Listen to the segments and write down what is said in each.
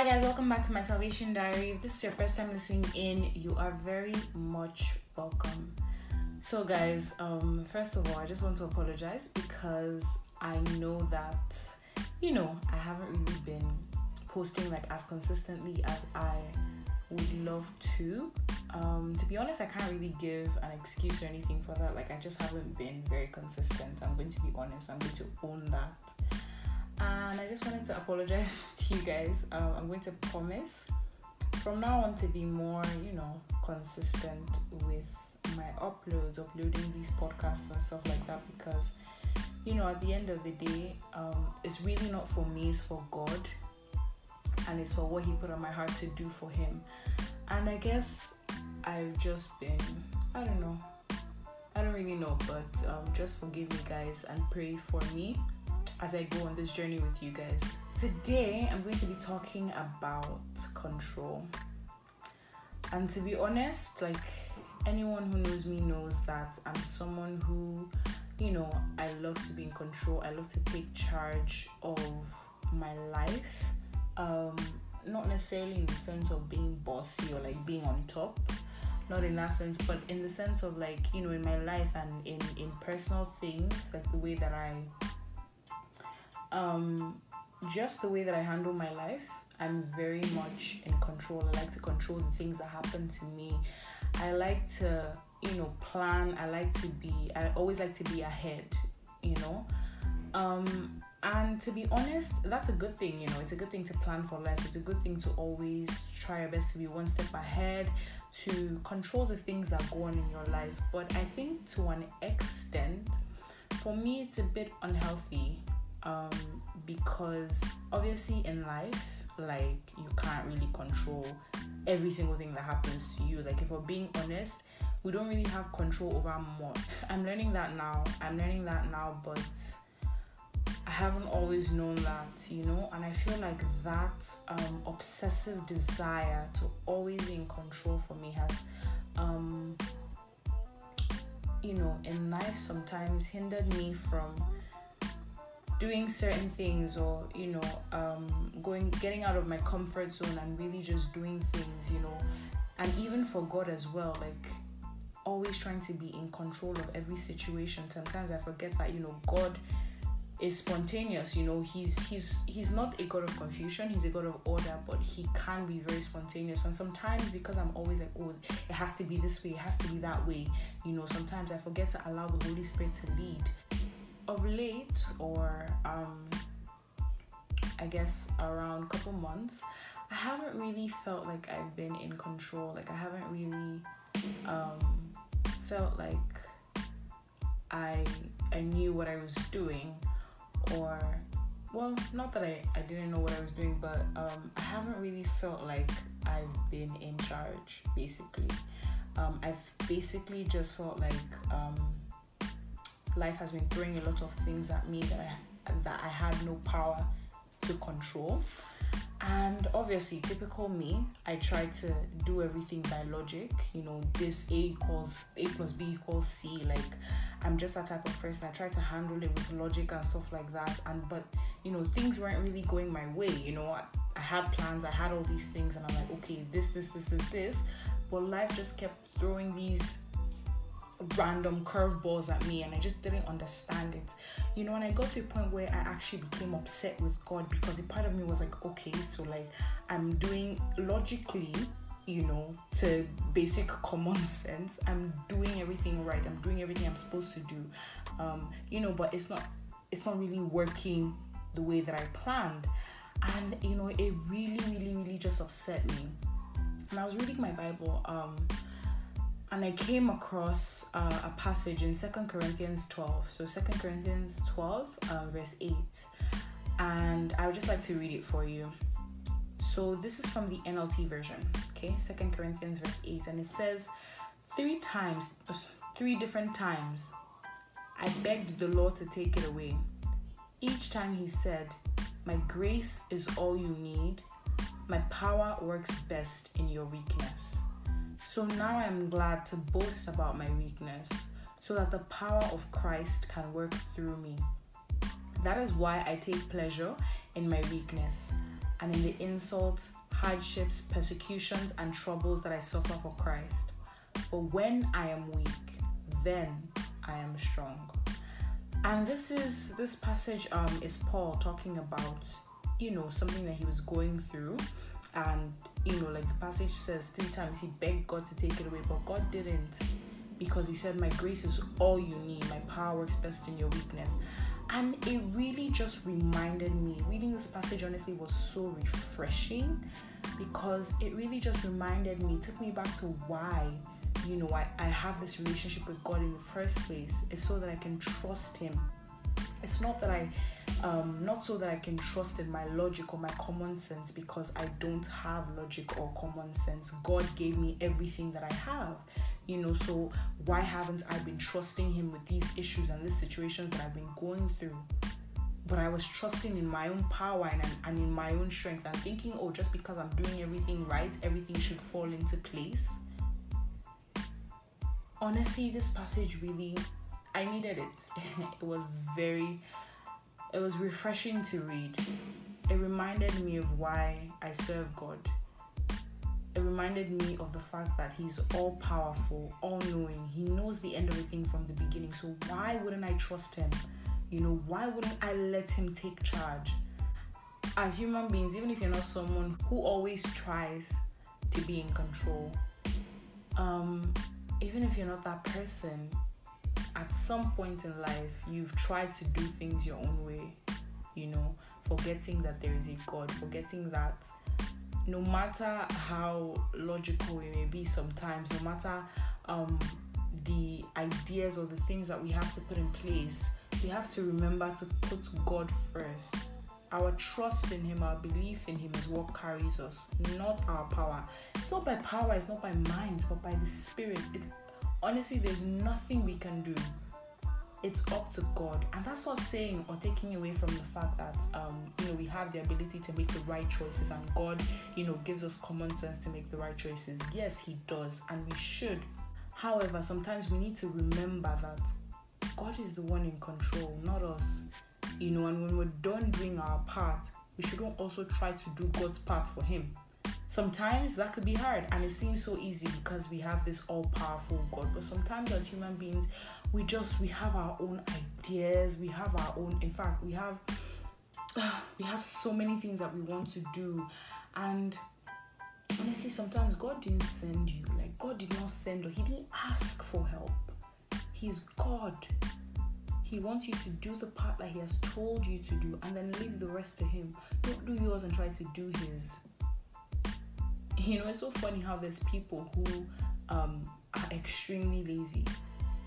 Hi guys, welcome back to my Salvation Diary. If this is your first time listening in, you are very much welcome. So guys, um first of all, I just want to apologize because I know that you know, I haven't really been posting like as consistently as I would love to. Um, to be honest, I can't really give an excuse or anything for that. Like, I just haven't been very consistent. I'm going to be honest. I'm going to own that. And I just wanted to apologize to you guys. Um, I'm going to promise from now on to be more, you know, consistent with my uploads, uploading these podcasts and stuff like that because, you know, at the end of the day, um, it's really not for me, it's for God and it's for what He put on my heart to do for Him. And I guess I've just been, I don't know, I don't really know, but um, just forgive me, guys, and pray for me as I go on this journey with you guys. Today, I'm going to be talking about control. And to be honest, like anyone who knows me knows that I'm someone who, you know, I love to be in control. I love to take charge of my life. Um, not necessarily in the sense of being bossy or like being on top not in that sense but in the sense of like you know in my life and in in personal things like the way that i um just the way that i handle my life i'm very much in control. I like to control the things that happen to me. I like to you know plan. I like to be i always like to be ahead you know? Um and to be honest that's a good thing you know? It's a good thing to plan for life. It's a good thing to always try your best to be one step ahead to control the things that go on in your life. But i think to an extent for me it's a bit unhealthy um, because obviously in life like you can't really control every single thing that happens to you. Like if we're being honest we don't really have control over much. I'm learning that now. I'm learning that now but I haven't always known that, you know, and I feel like that um, obsessive desire to always be in control for me has, um, you know, in life sometimes hindered me from doing certain things or you know um, going getting out of my comfort zone and really just doing things you know. And even for god as well like always trying to be in control of every situation. Sometimes i forget that you know god is spontaneous you know. He's he's he's not a god of confusion he's a god of order but he can be very spontaneous. And sometimes because i'm always like oh it has to be this way it has to be that way you know sometimes i forget to allow the holy spirit to lead of late or um i guess around a couple months i haven't really felt like i've been in control. Like i haven't really um felt like i i knew what i was doing or well not that I, I didn't know what i was doing but um, i haven't really felt like i've been in charge basically. Um, i've basically just felt like um, life has been throwing a lot of things at me that I, that I had no power to control. And obviously typical me i try to do everything by logic. You know this a equals a plus b equals c. Like i'm just that type of person. I try to handle it with logic and stuff like that. And but you know things weren't really going my way. You know i, I had plans i had all these things and i'm like okay this this this this this. But life just kept throwing these random curveballs at me and I just didn't understand it. You know, and I got to a point where I actually became upset with God because a part of me was like, okay, so like I'm doing logically, you know, to basic common sense, I'm doing everything right. I'm doing everything I'm supposed to do. Um, you know, but it's not it's not really working the way that I planned. And you know, it really, really, really just upset me. And I was reading my Bible, um, and I came across uh, a passage in Second Corinthians 12. So Second Corinthians 12, uh, verse 8. And I would just like to read it for you. So this is from the NLT version, okay? Second Corinthians verse 8. And it says, Three times, three different times, I begged the Lord to take it away. Each time he said, My grace is all you need. My power works best in your weakness. So now I am glad to boast about my weakness, so that the power of Christ can work through me. That is why I take pleasure in my weakness. and in the insults, hardships, persecutions, and troubles that I suffer for Christ. For when I am weak, then I am strong. And this is this passage um is Paul talking about, you know, something that he was going through. And you know, passage says three times he begged God to take it away, but God didn't because he said, My grace is all you need, my power works best in your weakness. And it really just reminded me, reading this passage honestly was so refreshing because it really just reminded me, took me back to why, you know, I, I have this relationship with God in the first place. is so that I can trust Him. It's not that I, um, not so that I can trust in my logic or my common sense because I don't have logic or common sense. God gave me everything that I have you know so why haven't i been trusting him with these issues and these situations that i've been going through but i was trusting in my own power and, and in my own strength and thinking oh just because i'm doing everything right everything should fall into place honestly this passage really i needed it it was very it was refreshing to read it reminded me of why i serve god it reminded me of the fact that he's all powerful, all knowing. He knows the end of everything from the beginning. So why wouldn't I trust him? You know, why wouldn't I let him take charge? As human beings, even if you're not someone who always tries to be in control, um, even if you're not that person, at some point in life, you've tried to do things your own way, you know, forgetting that there is a God, forgetting that no matter how logical it may be sometimes, no matter um, the ideas or the things that we have to put in place, we have to remember to put God first. Our trust in Him, our belief in Him is what carries us, not our power. It's not by power, it's not by mind, but by the Spirit. It's honestly, there's nothing we can do it's up to God. And that's not saying or taking away from the fact that um, you know we have the ability to make the right choices and God, you know, gives us common sense to make the right choices. Yes, he does, and we should. However, sometimes we need to remember that God is the one in control, not us. You know, and when we're done doing our part, we shouldn't also try to do God's part for him. Sometimes that could be hard and it seems so easy because we have this all powerful God. But sometimes as human beings, we just we have our own ideas we have our own in fact we have we have so many things that we want to do and honestly sometimes god didn't send you like god did not send or he didn't ask for help. He's god. He wants you to do the part that he has told you to do and then leave the rest to him. Don't do yours and try to do his you know it's so funny how there's people who um, are extremely lazy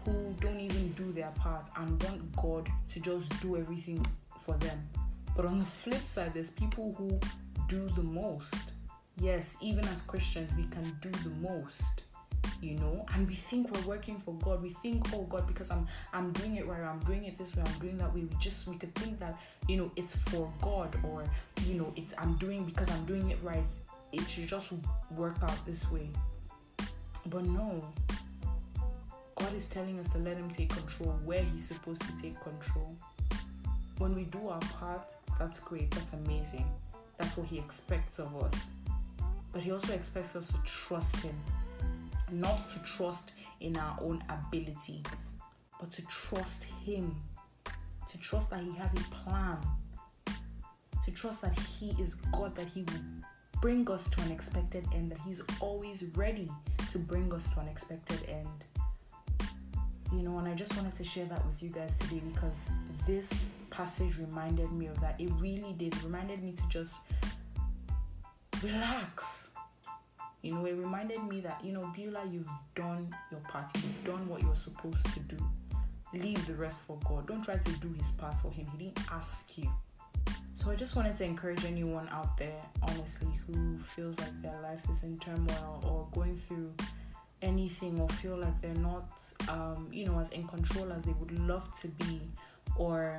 who don't even do their part and want God to just do everything for them. But on the flip side, there's people who do the most. Yes, even as Christians, we can do the most you know and we think we're working for god we think oh god because i'm i'm doing it right i'm doing it this way i'm doing that way we just we could think that you know it's for god or you know it's i'm doing because i'm doing it right it should just work out this way but no God is telling us to let Him take control where He's supposed to take control. When we do our part, that's great, that's amazing. That's what He expects of us. But He also expects us to trust Him, not to trust in our own ability, but to trust Him, to trust that He has a plan, to trust that He is God, that He will bring us to an expected end, that He's always ready to bring us to an expected end you know, and I just wanted to share that with you guys today because this passage reminded me of that. It really did. It reminded me to just relax. You know, it reminded me that, you know, Beulah, you've done your part. You've done what you're supposed to do. Leave the rest for God. Don't try to do his part for him. He didn't ask you. So I just wanted to encourage anyone out there, honestly, who feels like their life is in turmoil or going through anything or feel like they're not, um, you know, as in control as they would love to be, or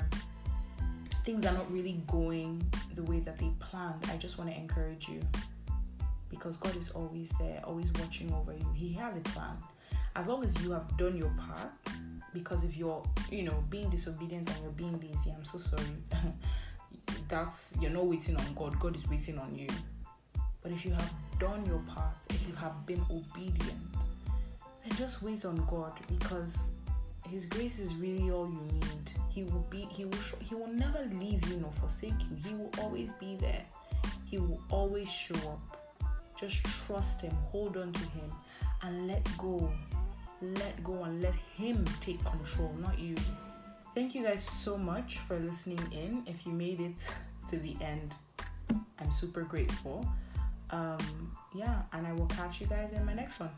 things are not really going the way that they planned, I just want to encourage you because God is always there, always watching over you. He has a plan. As long as you have done your part, because if you're, you know, being disobedient and you're being lazy, I'm so sorry. that's you're not waiting on God, God is waiting on you. But if you have done your part, if you have been obedient, then just wait on God because His grace is really all you need. He will be, He will, He will never leave you nor forsake you. He will always be there. He will always show up. Just trust Him, hold on to Him, and let go. Let go and let Him take control, not you. Thank you guys so much for listening in. If you made it to the end, I'm super grateful. Um, yeah, and I will catch you guys in my next one.